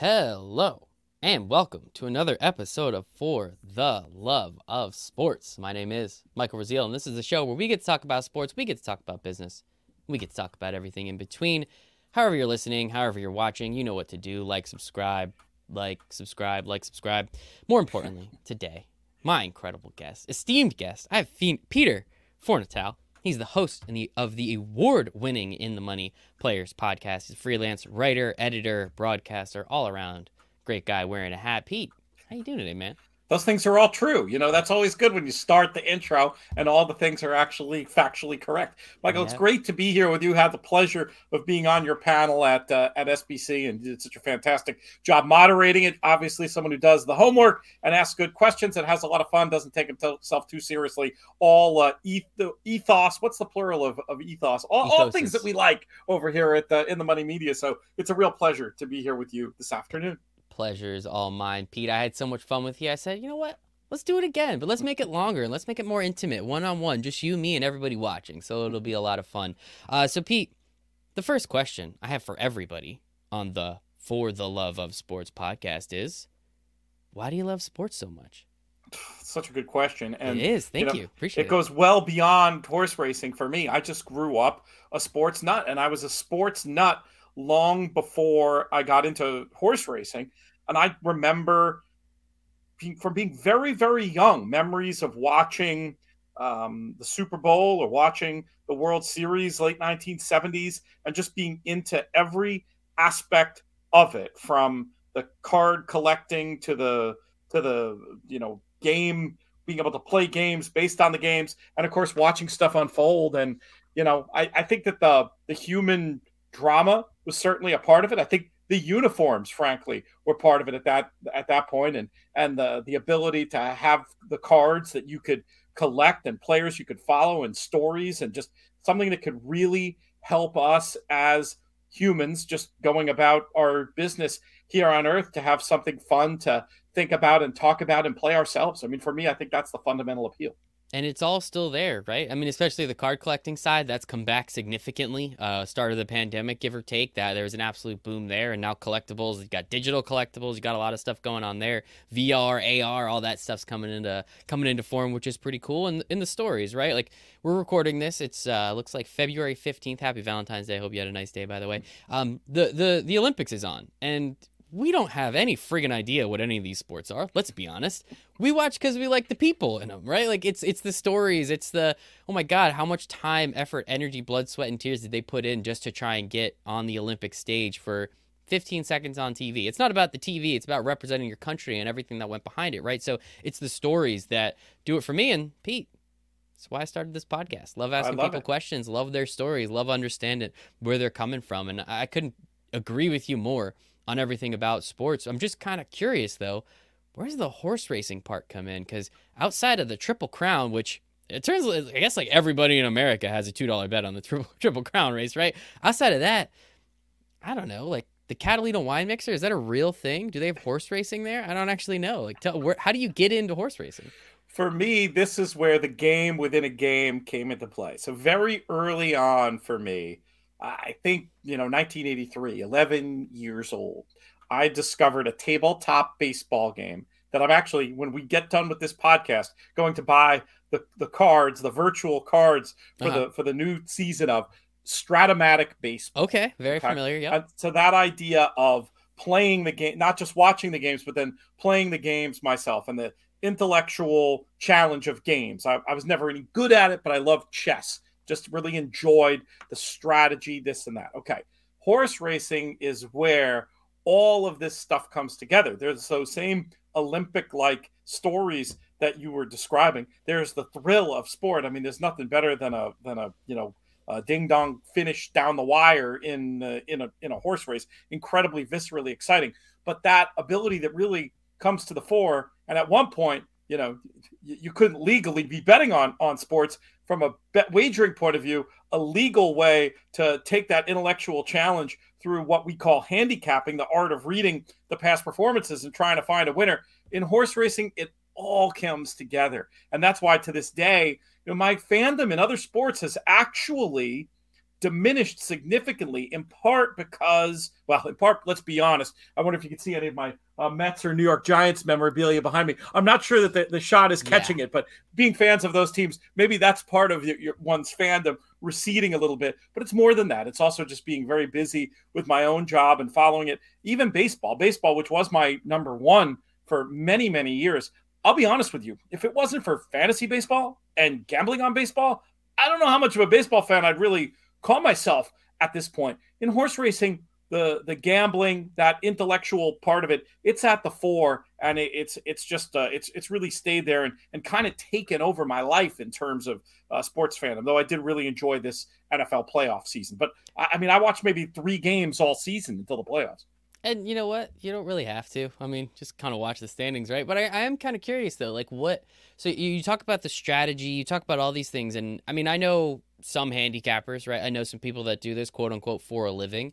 Hello, and welcome to another episode of For the Love of Sports. My name is Michael Rasile, and this is the show where we get to talk about sports, we get to talk about business, we get to talk about everything in between. However, you're listening, however, you're watching, you know what to do. Like, subscribe, like, subscribe, like, subscribe. More importantly, today, my incredible guest, esteemed guest, I have Peter Fornatale. He's the host the, of the award-winning In the Money Players podcast. He's a freelance writer, editor, broadcaster, all around great guy wearing a hat. Pete, how you doing today, man? Those things are all true. You know, that's always good when you start the intro and all the things are actually factually correct. Michael, yeah. it's great to be here with you. Had the pleasure of being on your panel at uh, at SBC and did such a fantastic job moderating it. Obviously, someone who does the homework and asks good questions and has a lot of fun, doesn't take himself too seriously. All uh, ethos. What's the plural of, of ethos? All, all things that we like over here at the in the Money Media. So it's a real pleasure to be here with you this afternoon pleasure is all mine. Pete, I had so much fun with you. I said, you know what? Let's do it again, but let's make it longer and let's make it more intimate, one on one, just you, me, and everybody watching. So it'll be a lot of fun. Uh, so, Pete, the first question I have for everybody on the For the Love of Sports podcast is why do you love sports so much? Such a good question. And it is. Thank you. Know, you. Appreciate it. It goes well beyond horse racing for me. I just grew up a sports nut and I was a sports nut long before I got into horse racing. And I remember from being very, very young, memories of watching um, the Super Bowl or watching the World Series late 1970s and just being into every aspect of it from the card collecting to the to the you know game being able to play games based on the games and of course watching stuff unfold and you know I, I think that the the human drama was certainly a part of it. I think the uniforms, frankly, were part of it at that at that point, and and the the ability to have the cards that you could collect and players you could follow and stories and just something that could really help us as humans just going about our business here on earth to have something fun to think about and talk about and play ourselves. I mean, for me, I think that's the fundamental appeal and it's all still there, right? I mean, especially the card collecting side, that's come back significantly. Uh, start of the pandemic, give or take, that there was an absolute boom there, and now collectibles, you got digital collectibles, you got a lot of stuff going on there. VR, AR, all that stuff's coming into coming into form, which is pretty cool. And in the stories, right? Like we're recording this, it's uh, looks like February fifteenth. Happy Valentine's Day. Hope you had a nice day, by the way. Um, the the the Olympics is on, and we don't have any friggin' idea what any of these sports are. Let's be honest. We watch because we like the people in them, right? Like it's it's the stories. It's the oh my god, how much time, effort, energy, blood, sweat, and tears did they put in just to try and get on the Olympic stage for 15 seconds on TV? It's not about the TV. It's about representing your country and everything that went behind it, right? So it's the stories that do it for me and Pete. That's why I started this podcast. Love asking love people it. questions. Love their stories. Love understanding where they're coming from, and I couldn't agree with you more on everything about sports. I'm just kind of curious though, where's the horse racing part come in? Because outside of the Triple Crown, which it turns, I guess like everybody in America has a two dollar bet on the triple, triple Crown race, right? Outside of that, I don't know, like the Catalina wine mixer is that a real thing? Do they have horse racing there? I don't actually know. Like, tell, where, how do you get into horse racing? For me, this is where the game within a game came into play. So very early on for me, I think, you know, 1983, 11 years old, I discovered a tabletop baseball game that I'm actually, when we get done with this podcast, going to buy the, the cards, the virtual cards for uh-huh. the for the new season of Strat-O-Matic Baseball. Okay, very okay? familiar. Yeah. So that idea of playing the game, not just watching the games, but then playing the games myself and the intellectual challenge of games. I, I was never any good at it, but I love chess just really enjoyed the strategy, this and that. Okay. Horse racing is where all of this stuff comes together. There's those same Olympic like stories that you were describing. There's the thrill of sport. I mean, there's nothing better than a than a you know ding dong finish down the wire in uh, in a in a horse race. Incredibly viscerally exciting. But that ability that really comes to the fore, and at one point, you know, you, you couldn't legally be betting on on sports from a bet wagering point of view, a legal way to take that intellectual challenge through what we call handicapping, the art of reading the past performances and trying to find a winner. In horse racing, it all comes together. And that's why to this day, you know, my fandom in other sports has actually diminished significantly, in part because, well, in part, let's be honest. I wonder if you can see any of my uh, Mets or New York Giants memorabilia behind me. I'm not sure that the, the shot is catching yeah. it, but being fans of those teams, maybe that's part of your, your, one's fandom receding a little bit. But it's more than that. It's also just being very busy with my own job and following it. Even baseball, baseball, which was my number one for many, many years. I'll be honest with you. If it wasn't for fantasy baseball and gambling on baseball, I don't know how much of a baseball fan I'd really call myself at this point. In horse racing, the the gambling, that intellectual part of it, it's at the fore, and it, it's it's just uh, it's it's really stayed there and and kind of taken over my life in terms of uh, sports fandom. Though I did really enjoy this NFL playoff season, but I, I mean, I watched maybe three games all season until the playoffs. And you know what? You don't really have to. I mean, just kind of watch the standings, right? But I, I am kind of curious though, like what? So you, you talk about the strategy, you talk about all these things, and I mean, I know some handicappers, right? I know some people that do this quote unquote for a living,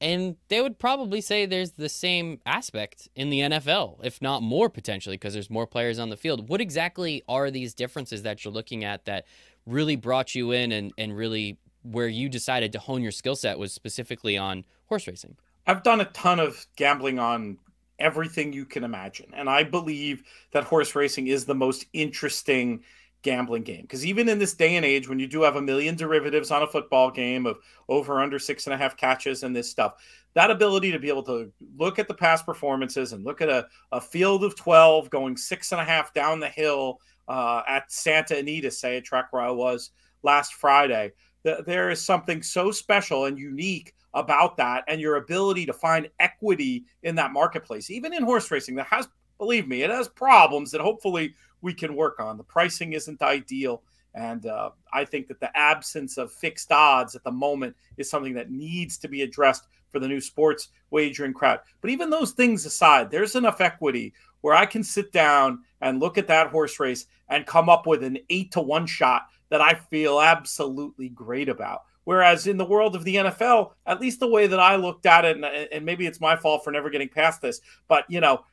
and they would probably say there's the same aspect in the NFL, if not more potentially, because there's more players on the field. What exactly are these differences that you're looking at that really brought you in and and really where you decided to hone your skill set was specifically on horse racing? I've done a ton of gambling on everything you can imagine. And I believe that horse racing is the most interesting gambling game. Because even in this day and age, when you do have a million derivatives on a football game of over under six and a half catches and this stuff, that ability to be able to look at the past performances and look at a, a field of 12 going six and a half down the hill uh, at Santa Anita, say a track where I was last Friday, there is something so special and unique about that and your ability to find equity in that marketplace, even in horse racing that has, believe me, it has problems that hopefully we can work on. The pricing isn't ideal. And uh, I think that the absence of fixed odds at the moment is something that needs to be addressed for the new sports wagering crowd. But even those things aside, there's enough equity where I can sit down and look at that horse race and come up with an eight to one shot that I feel absolutely great about. Whereas in the world of the NFL, at least the way that I looked at it, and, and maybe it's my fault for never getting past this, but you know,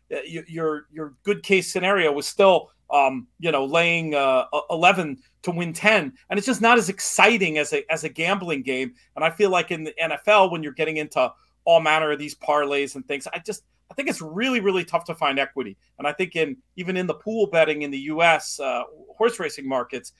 your your good case scenario was still, um, you know, laying uh, eleven to win ten, and it's just not as exciting as a as a gambling game. And I feel like in the NFL, when you're getting into all manner of these parlays and things, I just I think it's really really tough to find equity. And I think in even in the pool betting in the U.S. Uh, horse racing markets,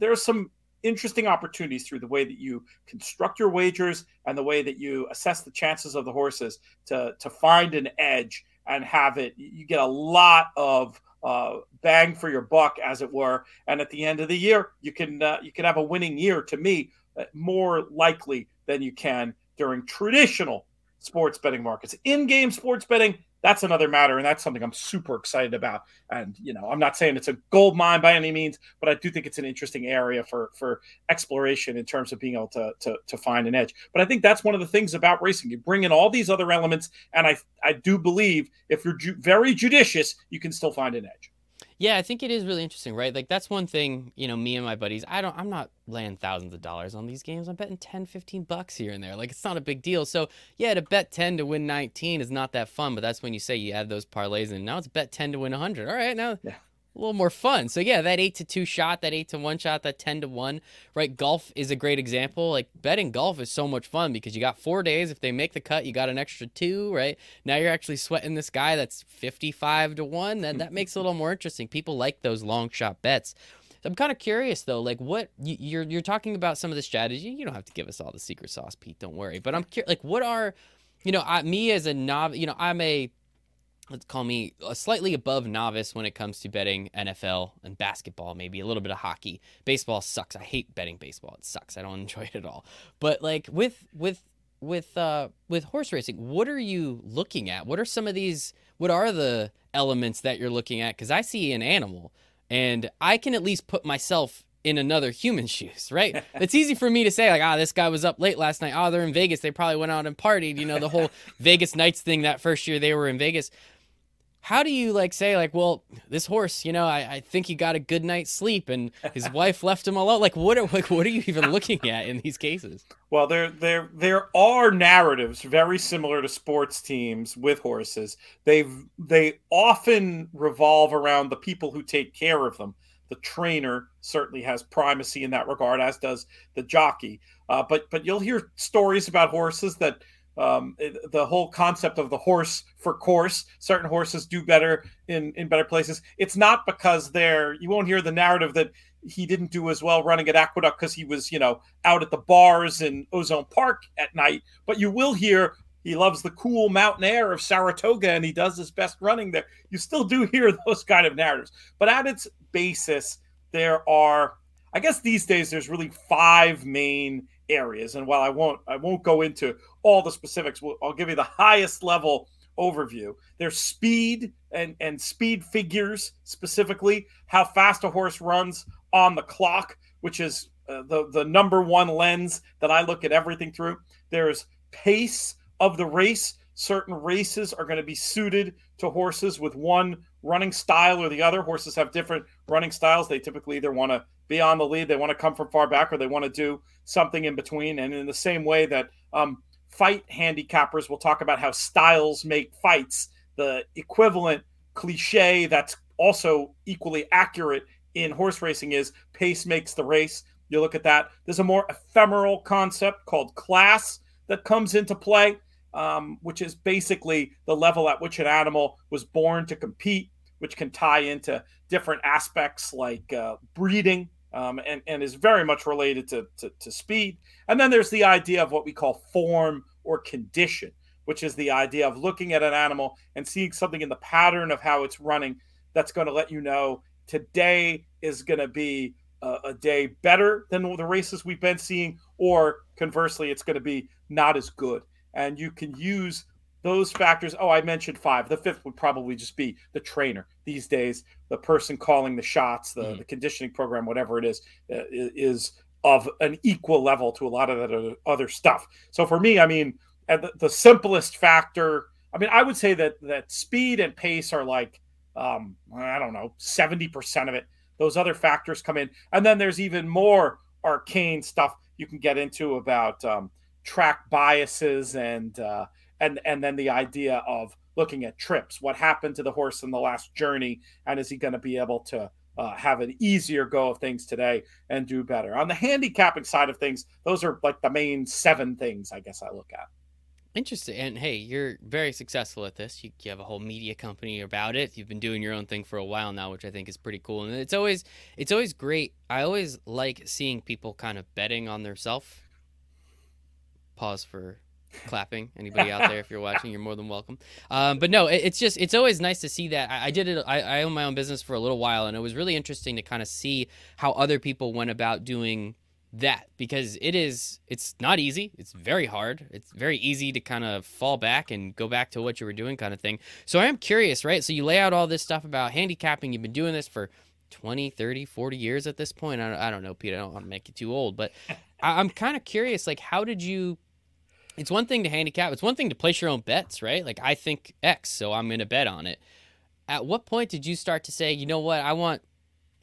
there are some interesting opportunities through the way that you construct your wagers and the way that you assess the chances of the horses to to find an edge and have it. You get a lot of uh, bang for your buck as it were. And at the end of the year you can uh, you can have a winning year to me uh, more likely than you can during traditional sports betting markets. In-game sports betting that's another matter and that's something i'm super excited about. And you know i'm not saying it's a gold mine by any means but i do think it's an interesting area for for exploration in terms of being able to to, to find an edge. But i think that's one of the things about racing. You bring in all these other elements and i i do believe if you're ju- very judicious you can still find an edge yeah, I think it is really interesting, right? Like that's one thing, you know, me and my buddies, I don't I'm not laying thousands of dollars on these games. I'm betting 10, 15 bucks here and there. Like it's not a big deal. So, yeah, to bet 10 to win 19 is not that fun, but that's when you say you add those parlays and now it's bet 10 to win 100. All right, now yeah a little more fun. So yeah, that eight to two shot, that eight to one shot, that ten to one, right? Golf is a great example. Like betting golf is so much fun because you got four days. If they make the cut, you got an extra two, right? Now you're actually sweating this guy that's fifty five to one. That that makes it a little more interesting. People like those long shot bets. I'm kind of curious though, like what you're you're talking about some of the strategy. You don't have to give us all the secret sauce, Pete. Don't worry. But I'm curious, like what are you know, I, me as a novice, you know, I'm a let's call me a slightly above novice when it comes to betting NFL and basketball, maybe a little bit of hockey. Baseball sucks. I hate betting baseball. It sucks. I don't enjoy it at all. But like with with with uh with horse racing, what are you looking at? What are some of these what are the elements that you're looking at cuz I see an animal and I can at least put myself in another human shoes, right? it's easy for me to say, like, ah, this guy was up late last night. Oh, they're in Vegas. They probably went out and partied. You know, the whole Vegas nights thing that first year they were in Vegas how do you like say like well this horse you know I, I think he got a good night's sleep and his wife left him alone. Like what are like what are you even looking at in these cases? Well there there there are narratives very similar to sports teams with horses. They've they often revolve around the people who take care of them. The trainer certainly has primacy in that regard as does the jockey. Uh, but but you'll hear stories about horses that um, the whole concept of the horse for course. Certain horses do better in in better places. It's not because they're. You won't hear the narrative that he didn't do as well running at Aqueduct because he was you know out at the bars in Ozone Park at night. But you will hear he loves the cool mountain air of Saratoga and he does his best running there. You still do hear those kind of narratives, but at its basis, there are. I guess these days there's really five main areas. And while I won't I won't go into all the specifics, I'll give you the highest level overview. There's speed and and speed figures specifically how fast a horse runs on the clock, which is uh, the the number one lens that I look at everything through. There's pace of the race. Certain races are going to be suited to horses with one running style or the other. Horses have different running styles. They typically either want to be on the lead, they want to come from far back, or they want to do something in between. And in the same way that um, fight handicappers will talk about how styles make fights, the equivalent cliche that's also equally accurate in horse racing is pace makes the race. You look at that. There's a more ephemeral concept called class that comes into play, um, which is basically the level at which an animal was born to compete, which can tie into different aspects like uh, breeding, um, and, and is very much related to, to, to speed. And then there's the idea of what we call form or condition, which is the idea of looking at an animal and seeing something in the pattern of how it's running that's going to let you know today is going to be a, a, day better than the races we've been seeing, or conversely, it's going to be not as good. And you can use those factors. Oh, I mentioned five. The fifth would probably just be the trainer these days, the person calling the shots, the, mm. the conditioning program, whatever it is, uh, is of an equal level to a lot of that other stuff. So for me, I mean, the, the simplest factor. I mean, I would say that that speed and pace are like, um, I don't know, seventy percent of it. Those other factors come in, and then there's even more arcane stuff you can get into about um, track biases and uh, and and then the idea of looking at trips what happened to the horse in the last journey and is he going to be able to uh, have an easier go of things today and do better on the handicapping side of things those are like the main seven things i guess i look at Interesting. And hey, you're very successful at this. You, you, have a whole media company about it. You've been doing your own thing for a while now, which I think is pretty cool. And it's always it's always great. I always like seeing people kind of betting on themselves. Pause for clapping. Anybody out there, if you're watching, you're more than welcome. Um, but no, it, it's just it's always nice to see that. I, I did it. I, I own my own business for a little while, and it was really interesting to kind of see how other people went about doing that because it is it's not easy it's very hard it's very easy to kind of fall back and go back to what you were doing kind of thing so i am curious right so you lay out all this stuff about handicapping you've been doing this for 20 30 40 years at this point i don't, I don't know pete i don't want to make you too old but I, i'm kind of curious like how did you it's one thing to handicap. It's one thing to place your own bets, right? Like I think X, so I'm going to bet on it. At what point did you start to say, you know what, I want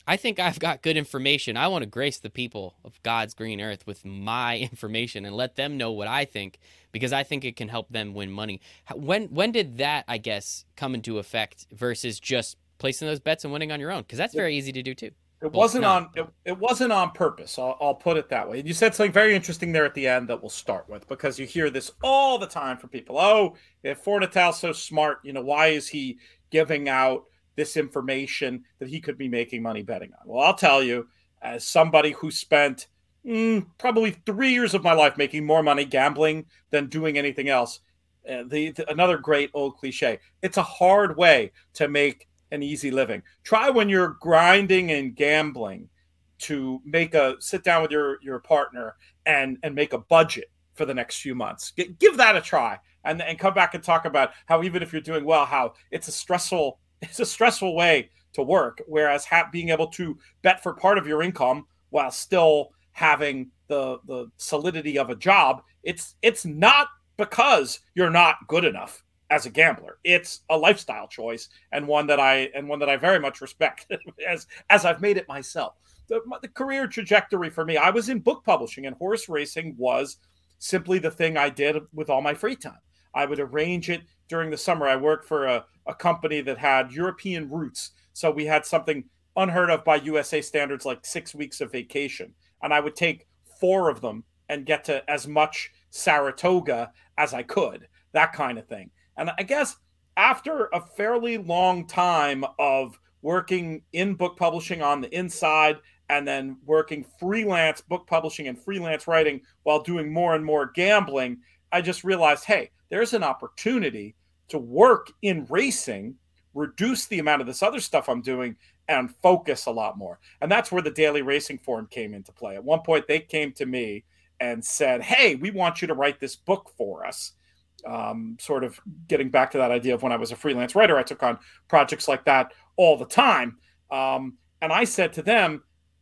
I think I've got good information. I want to grace the people of God's green earth with my information and let them know what I think because I think it can help them win money. When when did that, I guess, come into effect versus just placing those bets and winning on your own? Because that's very easy to do too. It wasn't on it, it, wasn't on purpose. I'll, I'll, put it that way. You said something very interesting there at the end that we'll start with because you hear this all the time from people. Oh, if Fornatale's so smart, you know, why is he giving out this information that he could be making money betting on? Well, I'll tell you, as somebody who spent mm, probably three years of my life making more money gambling than doing anything else. Uh, the, the another great old cliche. It's a hard way to make an easy living. Try when you're grinding and gambling to make a sit down with your your partner and and make a budget for the next few months. G- give that a try and and come back and talk about how even if you're doing well, how it's a stressful it's a stressful way to work. Whereas ha- being able to bet for part of your income while still having the the solidity of a job, it's it's not because you're not good enough as a gambler. It's a lifestyle choice and one that I and one that I very much respect as as I've made it myself. The, the, career trajectory for me, I was in book publishing and horse racing was simply the thing I did with all my free time. I would arrange it during the summer. I worked for a, a company that had European roots. So we had something unheard of by USA standards like six weeks of vacation. And I would take four of them and get to as much Saratoga as I could, that kind of thing. And I guess after a fairly long time of working in book publishing on the inside and then working freelance book publishing and freelance writing while doing more and more gambling, I just realized hey, there's an opportunity to work in racing, reduce the amount of this other stuff I'm doing, and focus a lot more. And that's where the Daily Racing Form came into play. At one point, they came to me and said, Hey, we want you to write this book for us. Um, sort of getting back to that idea of when I was a freelance writer, I took on projects like that all the time. Um, and I said to them,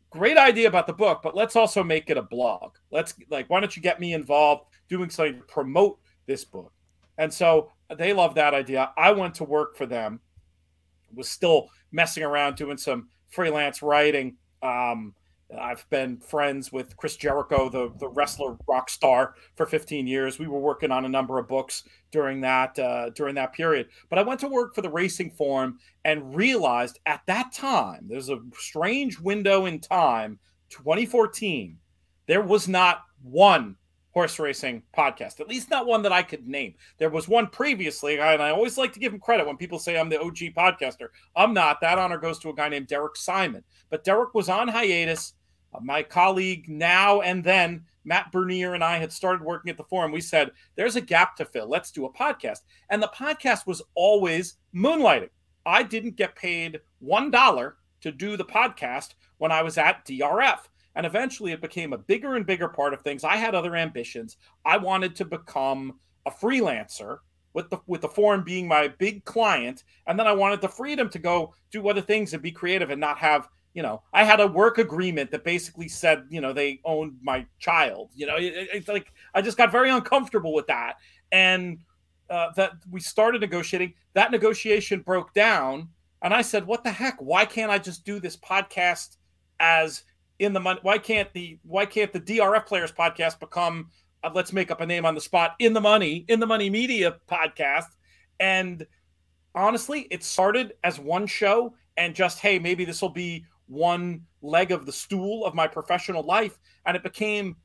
Great idea about the book, but let's also make it a blog. Let's like, why don't you get me involved doing something to promote this book? And so they loved that idea. I went to work for them, was still messing around doing some freelance writing. Um, I've been friends with Chris Jericho, the, the wrestler rock star, for 15 years. We were working on a number of books during that uh, during that period. But I went to work for the Racing Form and realized at that time there's a strange window in time, 2014. There was not one horse racing podcast, at least not one that I could name. There was one previously, and I always like to give him credit when people say I'm the OG podcaster. I'm not. That honor goes to a guy named Derek Simon. But Derek was on hiatus. Uh, my colleague now and then, Matt Bernier, and I had started working at the Form. We said, there's a gap to fill. Let's do a podcast. And the podcast was always moonlighting. I didn't get paid $1 to do the podcast when I was at DRF. And eventually it became a bigger and bigger part of things. I had other ambitions. I wanted to become a freelancer with the with the Form being my big client. And then I wanted the freedom to go do other things and be creative and not have you know I had a work agreement that basically said you know they owned my child you know it, it's like I just got very uncomfortable with that. And uh, that we started negotiating. That negotiation broke down. And I said what the heck? Why can't I just do this podcast as in the money. Why can't the why can't the DRF Players podcast become uh, let's make up a name on the spot in the money in the money media podcast? And honestly, it started as one show and just hey maybe this will be one leg of the stool of my professional life, and it became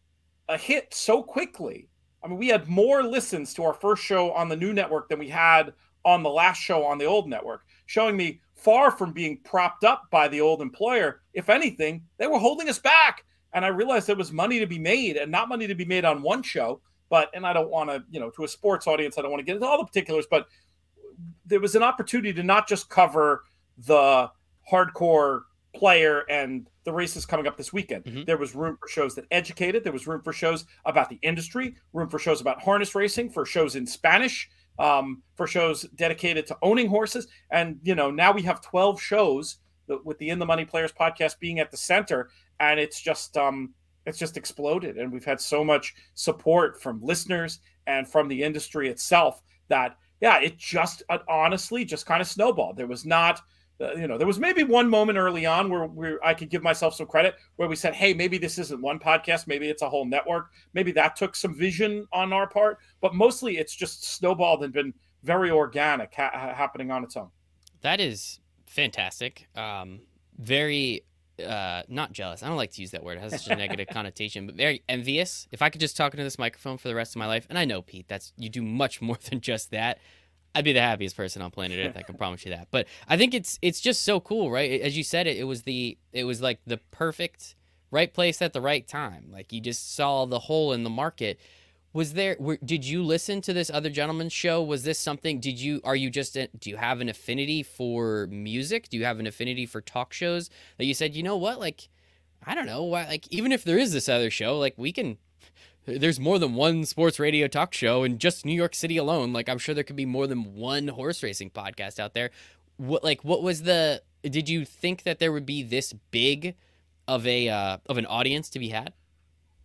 a hit so quickly. I mean, we had more listens to our first show on the new network than we had on the last show on the old network, showing me far from being propped up by the old employer. If anything, they were holding us back. And I realized there was money to be made and not money to be made on one show. But, and I don't want to, you know, to a sports audience, I don't want to get into all the particulars, but there was an opportunity to not just cover the hardcore player and the races coming up this weekend. Mm-hmm. There was room for shows that educated. There was room for shows about the industry, room for shows about harness racing, for shows in Spanish, um, for shows dedicated to owning horses. And, you know, now we have 12 shows with the In the Money Players podcast being at the center. And it's just, um, it's just exploded. And we've had so much support from listeners and from the industry itself that, yeah, it just honestly just kind of snowballed. There was not, uh, you know, there was maybe one moment early on where, where I could give myself some credit where we said, hey, maybe this isn't one podcast, maybe it's a whole network. Maybe that took some vision on our part, but mostly it's just snowballed and been very organic ha- happening on its own. That is fantastic. Um, very uh, not jealous. I don't like to use that word. It has such a negative connotation, but very envious. If I could just talk into this microphone for the rest of my life, and I know Pete, that's you do much more than just that. I'd be the happiest person on planet Earth. I can promise you that. But I think it's it's just so cool, right? As you said, it, it was the it was like the perfect right place at the right time. Like you just saw the hole in the market. Was there? Were, did you listen to this other gentleman's show? Was this something? Did you? Are you just? Do you have an affinity for music? Do you have an affinity for talk shows that you said? You know what? Like, I don't know. Why like, even if there is this other show, like we can there's more than one sports radio talk show in just New York City alone. Like I'm sure there could be more than one horse racing podcast out there. What like what was the did you think that there would be this big of a uh, of an audience to be had?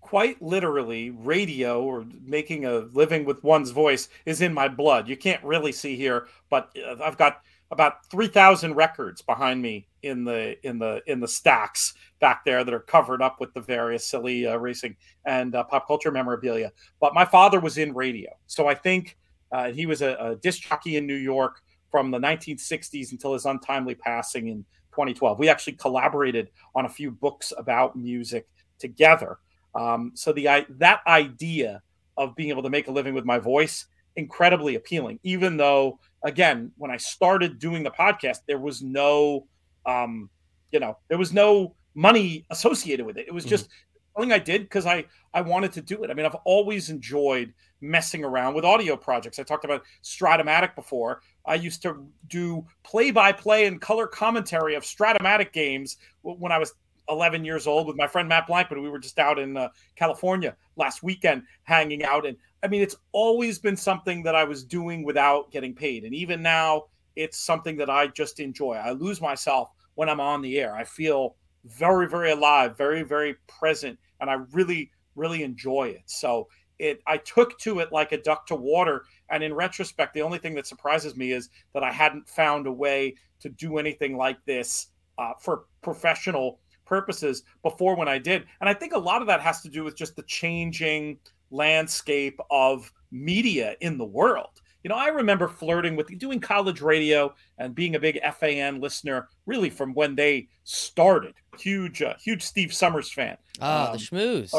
Quite literally, radio or making a living with one's voice is in my blood. You can't really see here, but uh, I've got about 3000 records behind me in the in the in the stacks back there that are covered up with the various silly uh, racing and uh, pop culture memorabilia. But my father was in radio. So i think uh, he was a, a disc jockey in new york from the 1960s until his untimely passing in 2012 we actually collaborated on a few books about music together Um, so the that idea of being able to make a living with my voice incredibly appealing. Even though, again, when I started doing the podcast, there was no, um, you know, there was no money associated with it. It was mm-hmm. just mm-hmm. something I did because I I wanted to do it. I mean, I've always enjoyed messing around with audio projects. I talked about Strat-O-Matic before. I used to do play by play and color commentary of Strat-O-Matic games when I was 11 years old with my friend Matt Blank, but We were just out in uh, California last weekend hanging out. And I mean, it's always been something that I was doing without getting paid. And even now, it's something that I just enjoy. I lose myself when I'm on the air. I feel very, very alive, very, very present. And I really, really enjoy it. So it, I took to it like a duck to water. And in retrospect, the only thing that surprises me is that I hadn't found a way to do anything like this uh, for professional purposes before when I did. And I think a lot of that has to do with just the changing landscape of media in the world. You know, I remember flirting with doing college radio and being a big FAN listener, really from when they started. Huge, uh, huge Steve Somers fan. Ah, um, the schmooze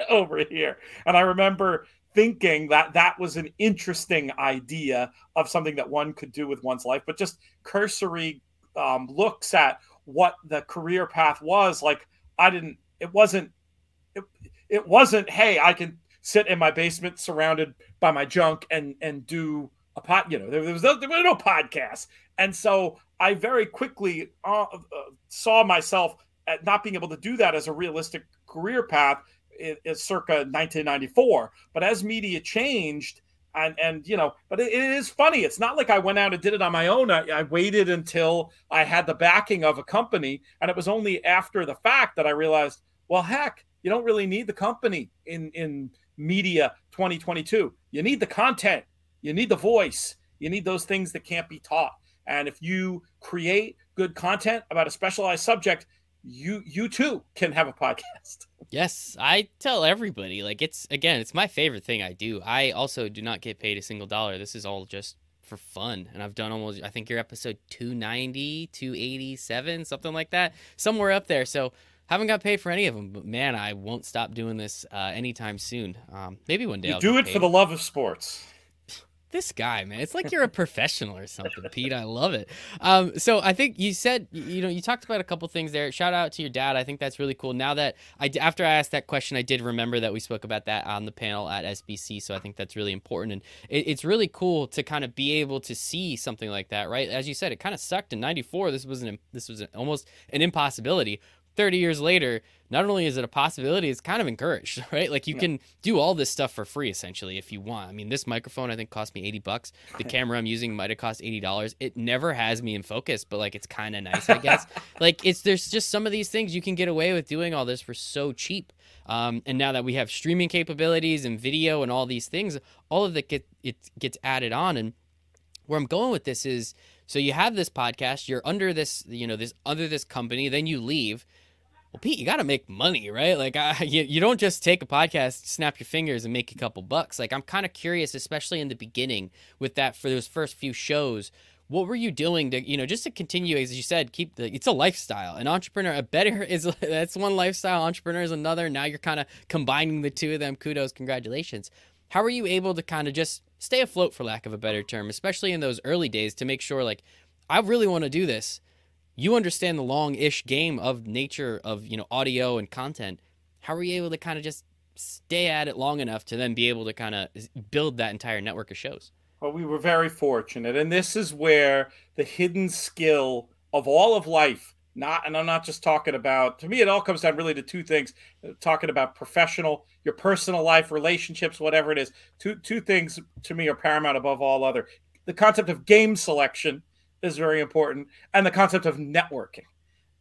over here. And I remember thinking that that was an interesting idea of something that one could do with one's life, but just cursory um, looks at what the career path was. Like, I didn't. It wasn't. It, it wasn't. Hey, I can sit in my basement surrounded by my junk and and do a pot. You know, there, there was no, there was no podcast, and so I very quickly uh, uh, saw myself at not being able to do that as a realistic career path. Is circa 1994, but as media changed, and and you know but it, it is funny it's not like i went out and did it on my own I, I, waited until i had the backing of a company and it was only after the fact that i realized well heck you don't really need the company in in media 2022. You need the content, you need the voice, you need those things that can't be taught. And if you create good content about a specialized subject, you you too can have a podcast. Yes, I tell everybody like it's again, it's my favorite thing I do. I also do not get paid a single dollar. This is all just for fun. And I've done almost I think you're episode 290, 287, something like that. Somewhere up there. So haven't got paid for any of them, but man, I won't stop doing this uh, anytime soon. Um, maybe one day. You I'll do it paid. for the love of sports. This guy, man, it's like you're a professional or something, Pete. I love it. Um, so I think you said, you know, you talked about a couple things there. Shout out to your dad. I think that's really cool. Now that I, after I asked that question, I did remember that we spoke about that on the panel at SBC. So I think that's really important, and it, it's really cool to kind of be able to see something like that, right? As you said, it kind of sucked in '94. This was an this was an, almost an impossibility 30 years later, not only is it a possibility, it's kind of encouraged, right? Like you yeah. can do all this stuff for free essentially if you want. I mean, this microphone I think cost me 80 bucks. The camera I'm using might have cost $80. It never has me in focus, but like it's kind of nice, I guess. like it's there's just some of these things you can get away with doing all this for so cheap. Um, and now that we have streaming capabilities and video and all these things, all of that get it gets added on. And where I'm going with this is, so you have this podcast, you're under this, you know, this under this company, then you leave Pete, you got to make money, right? Like, I, you, you don't just take a podcast, snap your fingers, and make a couple bucks. Like, I'm kind of curious, especially in the beginning with that for those first few shows. What were you doing to, you know, just to continue, as you said, keep the, it's a lifestyle. An entrepreneur, a better is, that's one lifestyle, entrepreneur is another. Now you're kind of combining the two of them. Kudos, congratulations. How are you able to kind of just stay afloat, for lack of a better term, especially in those early days to make sure, like, I really want to do this you understand the long-ish game of nature of you know audio and content how are you able to kind of just stay at it long enough to then be able to kind of build that entire network of shows? Well we were very fortunate and this is where the hidden skill of all of life not and i'm not just talking about to me it all comes down really to two things uh, talking about professional your personal life relationships whatever it is. Two two things to me are paramount above all other. The concept of game selection is very important and the concept of networking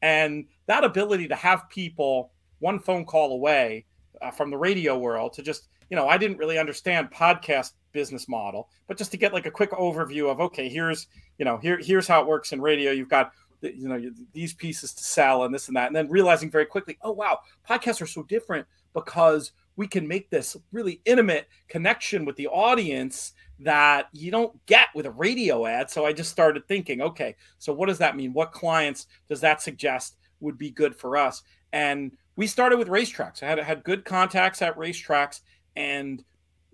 and that ability to have people one phone call away uh, from the radio world to just you know i didn't really understand podcast business model but just to get like a quick overview of okay here's you know here here's how it works in radio. You've got you know these pieces to sell and this and that and then realizing very quickly oh wow podcasts are so different because we can make this really intimate connection with the audience that you don't get with a radio ad. So I just started thinking, okay, so what does that mean? What clients does that suggest would be good for us? And we started with racetracks. I had had good contacts at racetracks, and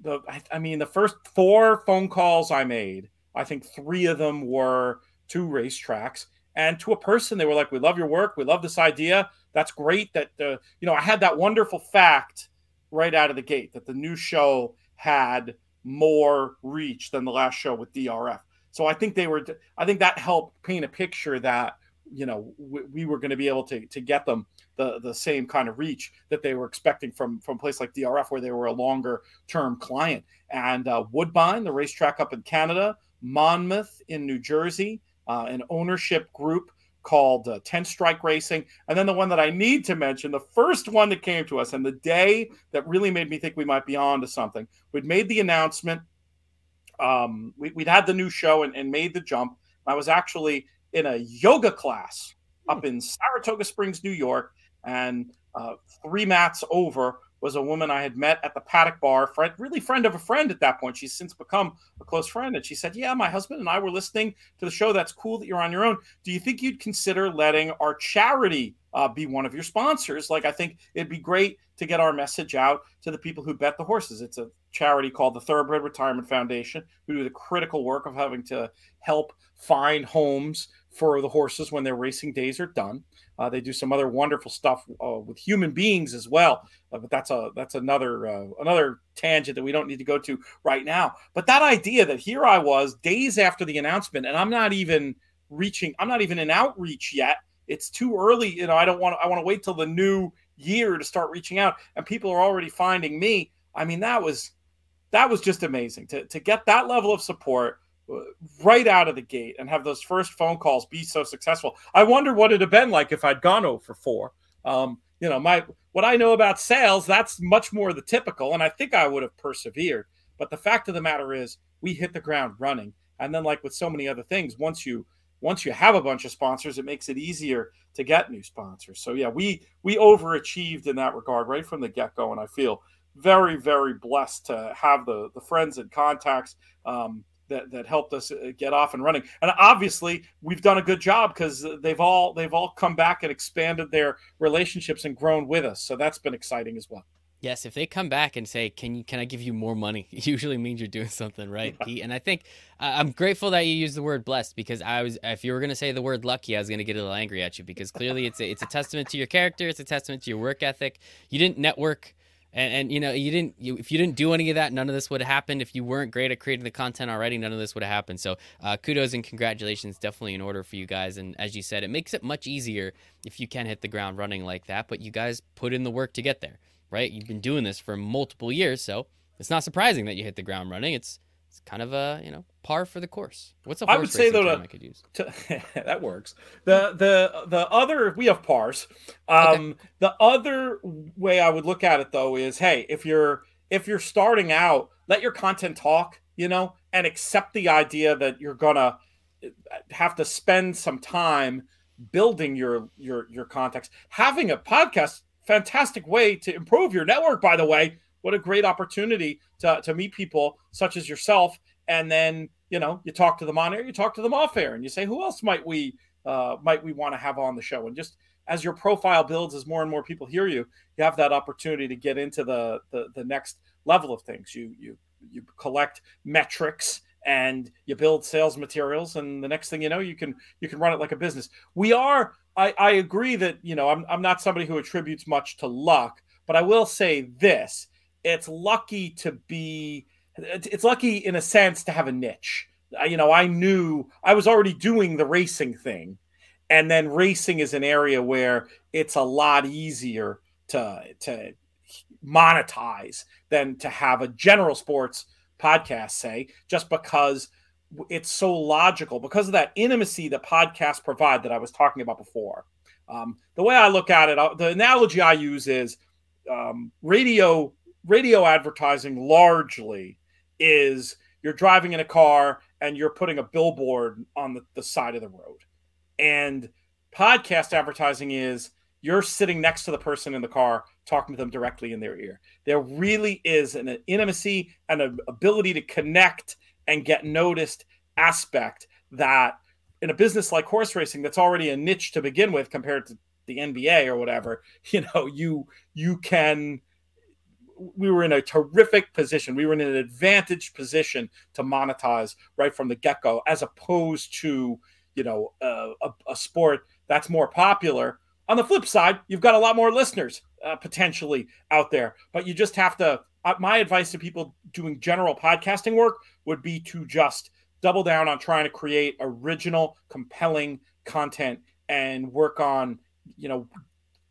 the I, I mean the first four phone calls I made, I think three of them were to racetracks and to a person they were like we love your work we love this idea that's great that the you know i had that wonderful fact right out of the gate that the new show had more reach than the last show with drf so i think they were i think that helped paint a picture that you know we, we were going to be able to to get them the the same kind of reach that they were expecting from from a place like drf where they were a longer term client. And uh, woodbine the racetrack up in canada monmouth in new jersey uh, an ownership group called uh, 10 Strike Racing. And then the one that I need to mention, the first one that came to us, and the day that really made me think we might be on to something, we'd made the announcement. Um, we, would had the new show and, and, made the jump. I was actually in a yoga class up in Saratoga Springs, New York, and uh, three mats over was a woman I had met at the paddock bar, friend, really friend of a friend at that point. She's since become a close friend. And she said, Yeah, my husband and I were listening to the show. That's cool that you're on your own. Do you think you'd consider letting our charity uh, be one of your sponsors? Like, I think it'd be great to get our message out to the people who bet the horses. It's a charity called the Thoroughbred Retirement Foundation, who do the critical work of having to help find homes for the horses when their racing days are done. Uh, they do some other wonderful stuff uh, with human beings as well, uh, but that's a that's another uh, another tangent that we don't need to go to right now. But that idea that here I was days after the announcement, and I'm not even reaching, I'm not even in outreach yet. It's too early, you know. I don't want I want to wait till the new year to start reaching out, and people are already finding me. I mean, that was that was just amazing to to get that level of support right out of the gate and have those first phone calls be so successful. I wonder what it'd have been like if I'd gone over for 4. Um, you know, my what I know about sales, that's much more the typical, and I think I would have persevered. But the fact of the matter is, we hit the ground running. And then, like with so many other things, once you once you have a bunch of sponsors, it makes it easier to get new sponsors. So yeah, we we overachieved in that regard right from the get go, and I feel very very blessed to have the the friends and contacts um, that that helped us uh, get off and running. And obviously, we've done a good job because they've all they've all come back and expanded their relationships and grown with us. So that's been exciting as well. Yes, if they come back and say, "Can you can I give you more money?" It usually means you're doing something right, Pete. And I think uh, I'm grateful that you used the word blessed because I was if you were going to say the word lucky, I was going to get a little angry at you because clearly it's a, it's a testament to your character, it's a testament to your work ethic. You didn't network and, and you know you didn't you, if you didn't do any of that none of this would have happened. If you weren't great at creating the content already none of this would have happened. So uh, kudos and congratulations definitely in order for you guys. And as you said it makes it much easier if you can hit the ground running like that but you guys put in the work to get there right? You've been doing this for multiple years so it's not surprising that you hit the ground running. It's it's kind of a you know par for the course. What's a horse I would say though I could use? To, that works. The the the other we have pars. Um, okay. The other way I would look at it though is, hey, if you're if you're starting out, let your content talk, you know, and accept the idea that you're gonna uh, have to spend some time building your your your context. Having a podcast, fantastic way to improve your network. By the way, what a great opportunity to, to meet people such as yourself. And then, you know, you talk to them on air, you talk to them off air, and you say, who else might we uh, might we want to have on the show? And just as your profile builds, as more and more people hear you, you have that opportunity to get into the the, the next level of things. You you you collect metrics and you build sales materials and the next thing you know you can you can run it like a business we are i i agree that you know i'm, I'm not somebody who attributes much to luck but i will say this it's lucky to be it's lucky in a sense to have a niche. You know i knew i was already doing the racing thing and then racing is an area where it's a lot easier to to monetize than to have a general sports podcast say just because it's so logical. Because of that intimacy that podcasts provide that i was talking about before. Um, the way i look at it uh, the analogy i use is um, radio radio advertising largely is you're driving in a car and you're putting a billboard on the, the side of the road. And podcast advertising is you're sitting next to the person in the car talking to them directly in their ear. There really is an intimacy and an ability to connect and get noticed aspect that in a business like horse racing that's already a niche to begin with compared to the NBA or whatever, you know, you you can we were in a terrific position. We were in an advantaged position to monetize right from the get go, as opposed to you know a, a, sport that's more popular. On the flip side, you've got a lot more listeners uh, potentially out there, but you just have to. Uh, my advice to people doing general podcasting work would be to just double down on trying to create original, compelling content and work on you know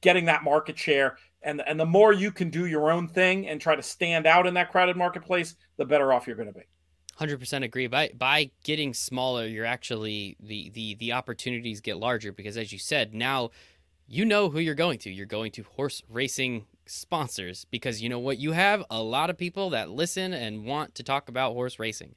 getting that market share and and the more you can do your own thing and try to stand out in that crowded marketplace the better off you're going to be 100% agree. By by getting smaller you're actually the the the opportunities get larger because as you said now you know who you're going to. You're going to horse racing sponsors because you know what? You have a lot of people that listen and want to talk about horse racing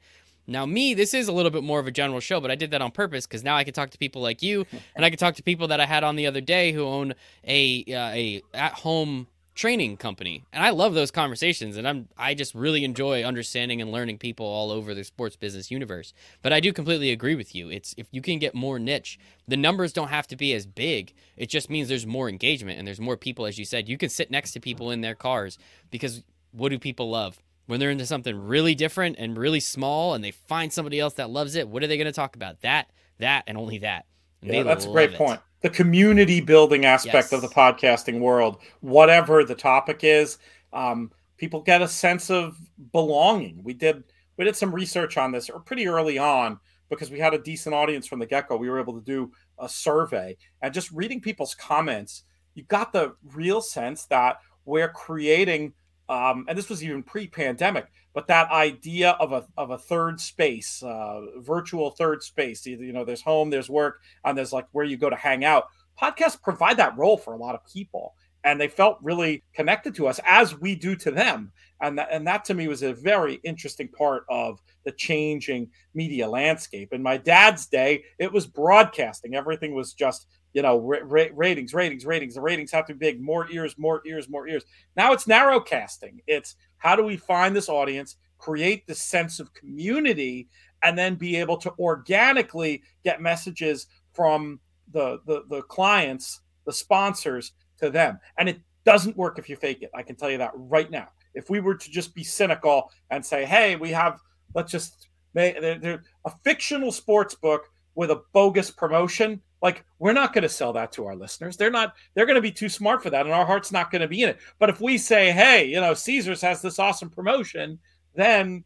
now, me, this is a little bit more of a general show, but I did that on purpose because now I can talk to people like you, and I can talk to people that I had on the other day who own a uh, a at home training company, and I love those conversations, and I'm I just really enjoy understanding and learning people all over the sports business universe. But I do completely agree with you. It's if you can get more niche, the numbers don't have to be as big. It just means there's more engagement and there's more people, as you said. You can sit next to people in their cars because what do people love? When they're into something really different and really small and they find somebody else that loves it, what are they going to talk about? That, that, and only that. And yeah, that's a great it. point. The community building aspect yes. of the podcasting world, whatever the topic is, um, people get a sense of belonging. We did we did some research on this or pretty early on because we had a decent audience from the get-go. We were able to do a survey and just reading people's comments, you got the real sense that we're creating um, and this was even pre-pandemic, but that idea of a of a third space, uh, virtual third space. You know, there's home, there's work, and there's like where you go to hang out. Podcasts provide that role for a lot of people, and they felt really connected to us as we do to them. And that, and that to me was a very interesting part of the changing media landscape. In my dad's day, it was broadcasting. Everything was just you know, ra- ratings, ratings, ratings. The ratings have to be big. More ears, more ears, more ears. Now it's narrow casting. It's how do we find this audience, create this sense of community, and then be able to organically get messages from the the, the clients, the sponsors to them. And it doesn't work if you fake it. I can tell you that right now. If we were to just be cynical and say, "Hey, we have let's just make a fictional sports book with a bogus promotion," like we're not going to sell that to our listeners they're not they're going to be too smart for that and our heart's not going to be in it but if we say hey you know caesars has this awesome promotion then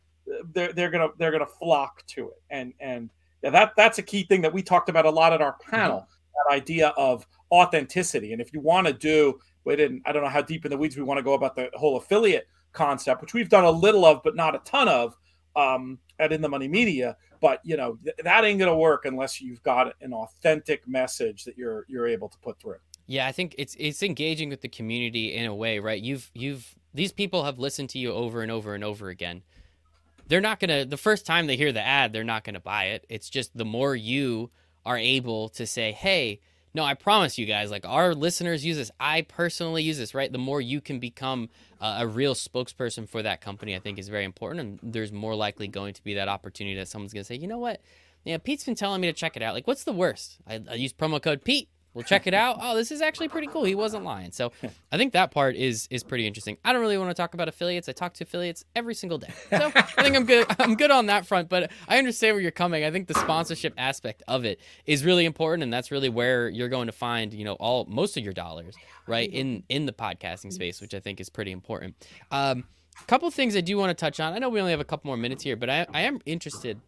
they're, they're going to they're going to flock to it and and yeah, that that's a key thing that we talked about a lot at our mm-hmm. panel mm-hmm. that idea of authenticity and if you want to do we didn't i don't know how deep in the weeds we want to go about the whole affiliate concept which we've done a little of but not a ton of um, at in the money media but you know th- that ain't gonna work unless you've got an authentic message that you're you're able to put through. Yeah i think it's it's engaging with the community in a way right? You've you've these people have listened to you over and over and over again. They're not gonna the first time they hear the ad they're not gonna buy it. It's just the more you are able to say hey no, I promise you guys, like our listeners use this. I personally use this, right? The more you can become uh, a real spokesperson for that company, I think is very important. And there's more likely going to be that opportunity that someone's going to say, you know what? Yeah, Pete's been telling me to check it out. Like, what's the worst? I, I use promo code Pete we'll check it out. Oh, this is actually pretty cool. He wasn't lying. So I think that part is is pretty interesting. I don't really want to talk about affiliates. I talk to affiliates every single day. So I think I'm good. I'm good on that front. But I understand where you're coming. I think the sponsorship aspect of it is really important, and that's really where you're going to find you know all most of your dollars right in in the podcasting space, which I think is pretty important. Um, a couple things I do want to touch on. I know we only have a couple more minutes here, but I I am interested.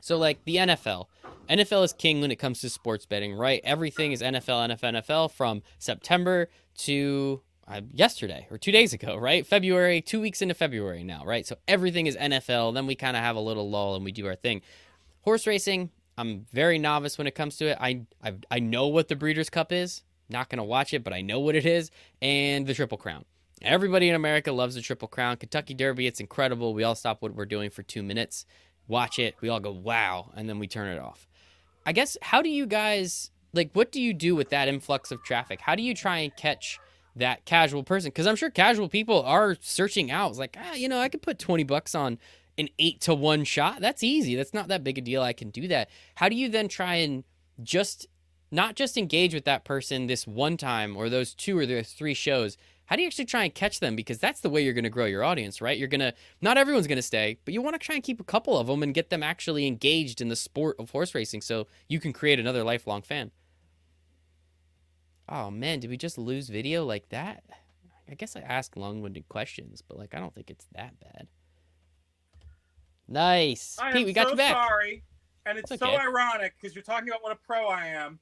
So like the NFL NFL is king when it comes to sports betting, right? Everything is NFL, NFL, NFL from September to uh, yesterday or two days ago, right? February, two weeks into February now, right? So everything is NFL. Then we kind of have a little lull and we do our thing. Horse racing, I'm very novice when it comes to it. I I, I know what the Breeders' Cup is. Not gonna watch it, but I know what it is. And the Triple Crown. Everybody in America loves the Triple Crown. Kentucky Derby, it's incredible. We all stop what we're doing for two minutes, watch it. We all go wow, and then we turn it off. I guess how do you guys like what do you do with that influx of traffic? How do you try and catch that casual person? Because I'm sure casual people are searching out. Like, ah, you know, I could put 20 bucks on an eight to one shot. That's easy. That's not that big a deal. I can do that. How do you then try and just not just engage with that person this one time or those two or those three shows. How do you actually try and catch them? Because that's the way you're going to grow your audience, right? You're going to, not everyone's going to stay, but you want to try and keep a couple of them and get them actually engaged in the sport of horse racing so you can create another lifelong fan. Oh man, did we just lose video like that? I guess I ask long-winded questions, but like I don't think it's that bad. Nice, I Pete. We got so you back. sorry, and it's It's so ironic because you're talking about what a pro I am,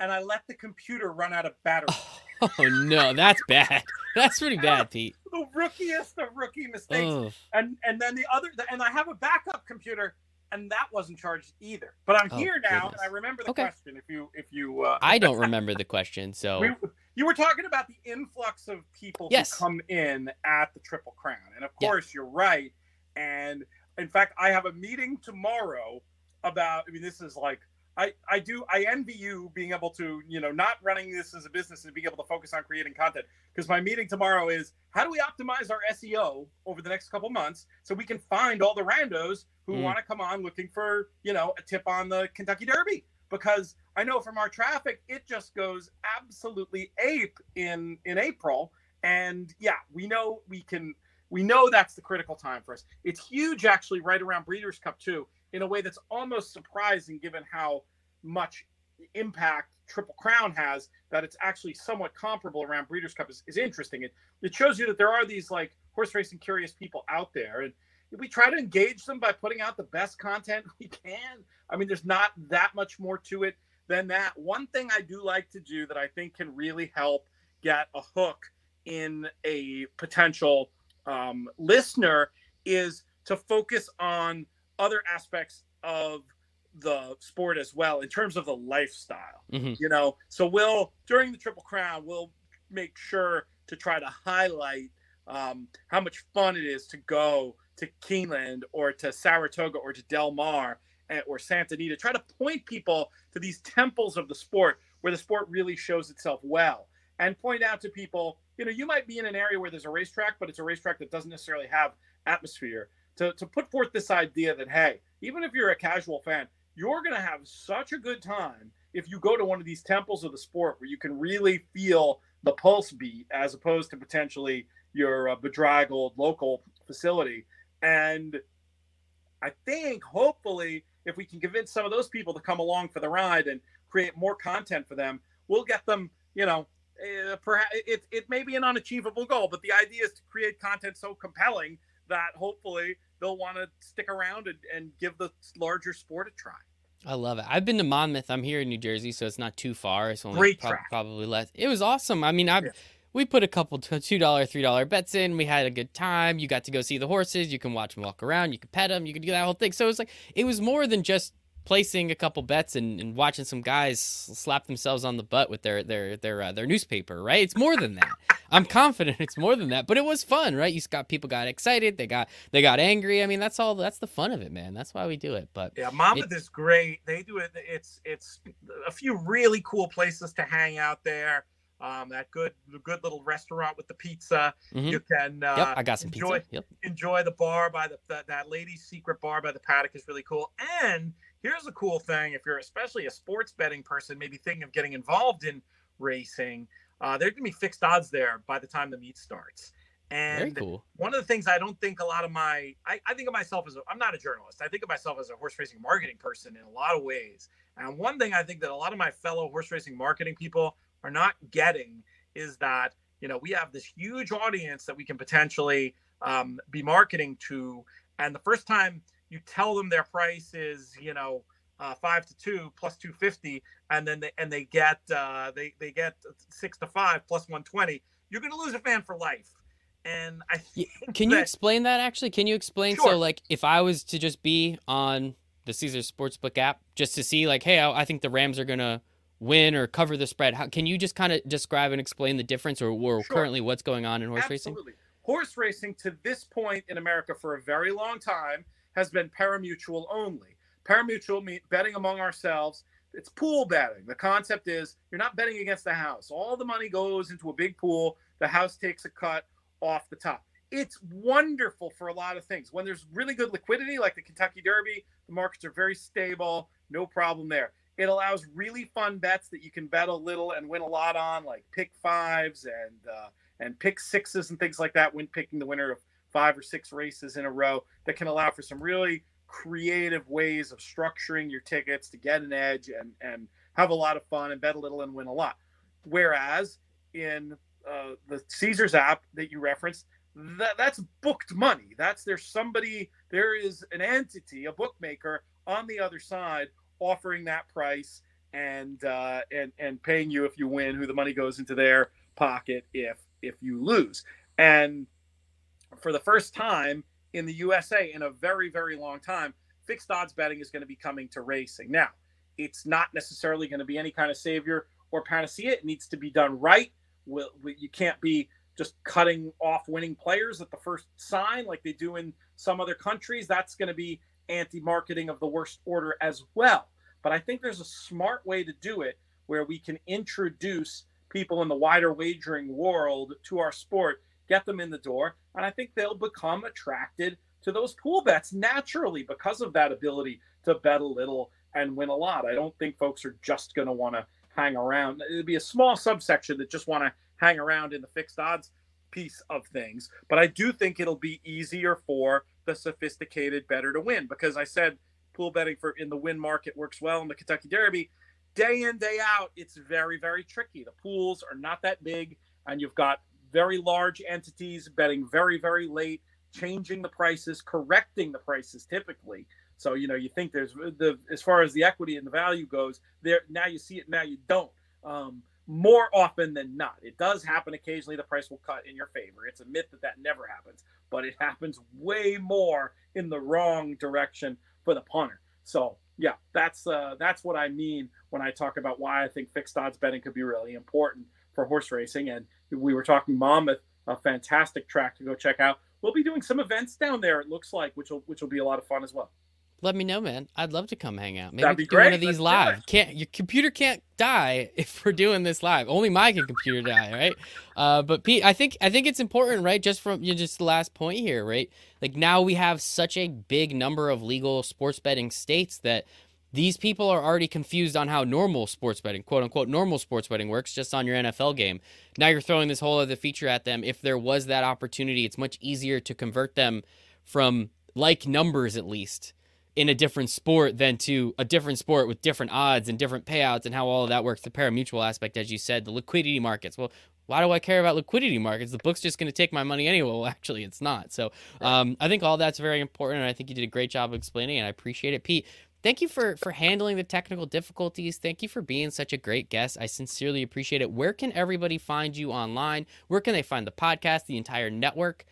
and I let the computer run out of battery. Oh no, that's bad. That's pretty bad, Pete. the rookiest of rookie mistakes. And and then the other, and I have a backup computer, and that wasn't charged either. But I'm Oh, here now, goodness. and I remember the Okay. question. If you if you uh, I don't remember the question, so we, you were talking about the influx of people Yes. who come in at the Triple Crown, and of Yeah. course you're right. And in fact, I have a meeting tomorrow about. I mean, this is like I I do I envy you being able to you know not running this as a business and being able to focus on creating content. Because my meeting tomorrow is how do we optimize our SEO over the next couple months so we can find all the randos who Mm. want to come on looking for you know a tip on the Kentucky Derby? Because I know from our traffic it just goes absolutely ape in in April. And yeah we know we can we know that's the critical time for us. It's huge actually right around Breeders' Cup too in a way that's almost surprising given how much impact Triple Crown has that it's actually somewhat comparable around Breeders' Cup is, is interesting it it shows you that there are these like horse racing curious people out there and we try to engage them by putting out the best content we can I mean, there's not that much more to it than that. One thing I do like to do that I think can really help get a hook in a potential um, listener is to focus on other aspects of the sport as well in terms of the lifestyle. Mhm. You know, so we'll during the Triple Crown, we'll make sure to try to highlight um, how much fun it is to go to Keeneland or to Saratoga or to Del Mar and- or Santa Anita. Try to point people to these temples of the sport where the sport really shows itself well, and point out to people, you know, you might be in an area where there's a racetrack, but it's a racetrack that doesn't necessarily have atmosphere. To to put forth this idea that hey, even if you're a casual fan, you're going to have such a good time if you go to one of these temples of the sport where you can really feel the pulse beat as opposed to potentially your uh, bedraggled local facility. And I think hopefully, if we can convince some of those people to come along for the ride and create more content for them, we'll get them. You know, uh, perhaps it it may be an unachievable goal, but the idea is to create content so compelling that hopefully they'll want to stick around and, and give the larger sport a try. I love it. I've been to Monmouth. I'm here in New Jersey, so it's not too far. It's only Great track. probably less. It was awesome. I mean, I Yeah. we put a couple two dollar, three dollar bets in. We had a good time. You got to go see the horses. You can watch them walk around. You can pet them. You can do that whole thing. So it was like it was more than just placing a couple bets and, and watching some guys slap themselves on the butt with their their their uh, their newspaper. Right? It's more than that. I'm confident it's more than that. But it was fun, right? You got people got excited. They got they got angry. I mean, that's all. That's the fun of it, man. That's why we do it. But Yeah, Monmouth is great. They do it. It's it's a few really cool places to hang out there. Um, that good good little restaurant with the pizza. Mhm. You can uh, yep, I got some enjoy pizza. Yep. enjoy the bar by the, the that lady's secret bar by the paddock is really cool. And here's a cool thing: if you're especially a sports betting person, maybe thinking of getting involved in racing, uh, gonna be fixed odds there by the time the meet starts. And cool. one of the things I don't think a lot of my I, I think of myself as a, I'm not a journalist. I think of myself as a horse racing marketing person in a lot of ways. And one thing I think that a lot of my fellow horse racing marketing people are not getting is that you know we have this huge audience that we can potentially um, be marketing to, and the first time you tell them their price is you know uh, five to two plus two fifty, and then they and they get uh, they they get six to five plus one twenty, you're going to lose a fan for life. And I Can you that- explain that actually? Can you explain Sure. so like if I was to just be on the Caesar Sportsbook app just to see like, hey, I, I think the Rams are gonna win or cover the spread. How can you just kind of describe and explain the difference or, or Sure. currently what's going on in horse racing? Absolutely. Horse racing to this point in America for a very long time has been parimutuel only. Parimutuel mean betting among ourselves. It's pool betting. The concept is you're not betting against the house. All the money goes into a big pool. The house takes a cut off the top. It's wonderful for a lot of things. When there's really good liquidity, like the Kentucky Derby, the markets are very stable, no problem there. It allows really fun bets that you can bet a little and win a lot on, like pick fives and uh, and pick sixes and things like that when picking the winner of five or six races in a row. That can allow for some really creative ways of structuring your tickets to get an edge and and have a lot of fun and bet a little and win a lot. Whereas in uh, the Caesars app that you referenced, that that's booked money. That's there's somebody, there is an entity, a bookmaker on the other side offering that price and uh, and and paying you if you win, who the money goes into their pocket if if you lose. And for the first time in the USA in a very very long time, fixed odds betting is going to be coming to racing. Now, it's not necessarily going to be any kind of savior or panacea. It needs to be done right. You can't be just cutting off winning players at the first sign like they do in some other countries. That's going to be anti marketing of the worst order as well. But I think there's a smart way to do it where we can introduce people in the wider wagering world to our sport, get them in the door, and I think they'll become attracted to those pool bets naturally because of that ability to bet a little and win a lot. I don't think folks are just going to want to hang around. It'd be a small subsection that just want to hang around in the fixed odds piece of things. But I do think it'll be easier for the sophisticated bettor to win because I said pool betting for in the win market works well in the Kentucky Derby. Day in, day out, it's very, very tricky. The pools are not that big, and you've got very large entities betting very, very late, changing the prices, correcting the prices typically. So you know, you think there's the as far as the equity and the value goes, there now you see it, now you don't. Um, more often than not. It does happen occasionally, the price will cut in your favor. It's a myth that that never happens, but it happens way more in the wrong direction for the punter. So, yeah, that's uh, that's what I mean when I talk about why I think fixed odds betting could be really important for horse racing. And we were talking Monmouth, a fantastic track to go check out. We'll be doing some events down there. It looks like, which will which will be a lot of fun as well let me know, man. I'd love to come hang out. Maybe That'd be do great. one of these Let's live. Can't your computer can't die if we're doing this live. Only my computer die, right? Uh, but Pete, I think I think it's important, right? Just from you know, just the last point here, right? Like now we have such a big number of legal sports betting states that these people are already confused on how normal sports betting, quote unquote, normal sports betting works just on your NFL game. Now you're throwing this whole other feature at them. If there was that opportunity, it's much easier to convert them from like numbers at least in a different sport than to a different sport with different odds and different payouts and how all of that works. The parimutuel aspect, as you said, the liquidity markets. Well, why do I care about liquidity markets? The book's just going to take my money anyway. Well, actually, it's not. So um, I think all that's very important, and I think you did a great job of explaining, it, I appreciate it, Pete. Thank you for for handling the technical difficulties. Thank you for being such a great guest. I sincerely appreciate it. Where can everybody find you online? Where can they find the podcast, the entire network?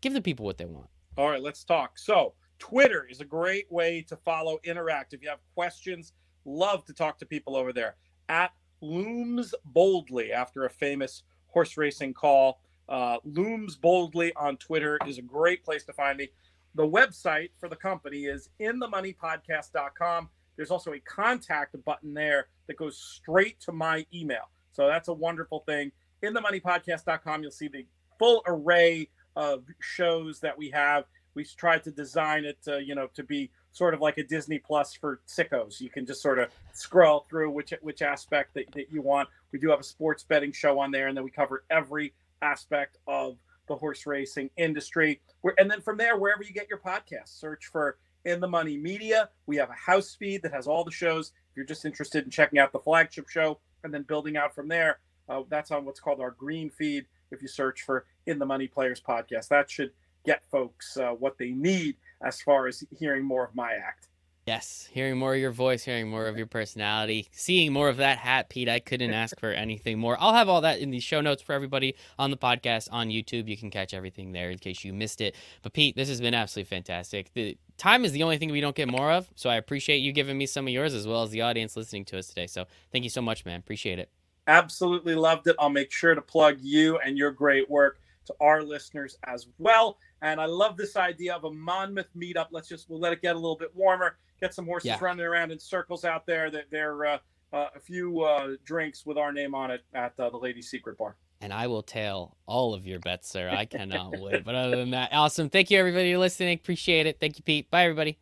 Give the people what they want. All right, let's talk. So, Twitter is a great way to follow, interact. If you have questions, love to talk to people over there. At Looms Boldly, after a famous horse racing call. Uh, Looms Boldly on Twitter is a great place to find me. The website for the company is inthemoneypodcast.com. There's also a contact button there that goes straight to my email. So that's a wonderful thing. Inthemoneypodcast.com, you'll see the full array of shows that we have. We tried to design it to, you know, to be sort of like a Disney Plus for sickos. You can just sort of scroll through which which aspect that, that you want. We do have a sports betting show on there, and then we cover every aspect of the horse racing industry. And then from there, wherever you get your podcast, search for In the Money Media. We have a house feed that has all the shows. If you're just interested in checking out the flagship show and then building out from there, uh, that's on what's called our green feed. If you search for In the Money Players podcast, that should get folks uh, what they need as far as hearing more of my act. Yes, hearing more of your voice, hearing more of your personality, seeing more of that hat, Pete. I couldn't ask for anything more. I'll have all that in the show notes for everybody on the podcast on YouTube. You can catch everything there in case you missed it. But Pete, this has been absolutely fantastic. The time is the only thing we don't get more of, so I appreciate you giving me some of yours as well as the audience listening to us today. So thank you so much, man. Appreciate it. Absolutely loved it. I'll make sure to plug you and your great work to our listeners as well. And I love this idea of a Monmouth meetup. Let's just we'll let it get a little bit warmer, get some horses Yeah. running around in circles out there. That there uh, uh, a few uh, drinks with our name on it at uh, the Lady's Secret Bar. And I will tail all of your bets, sir. I cannot wait. But other than that, awesome. Thank you, everybody, for listening. Appreciate it. Thank you, Pete. Bye, everybody.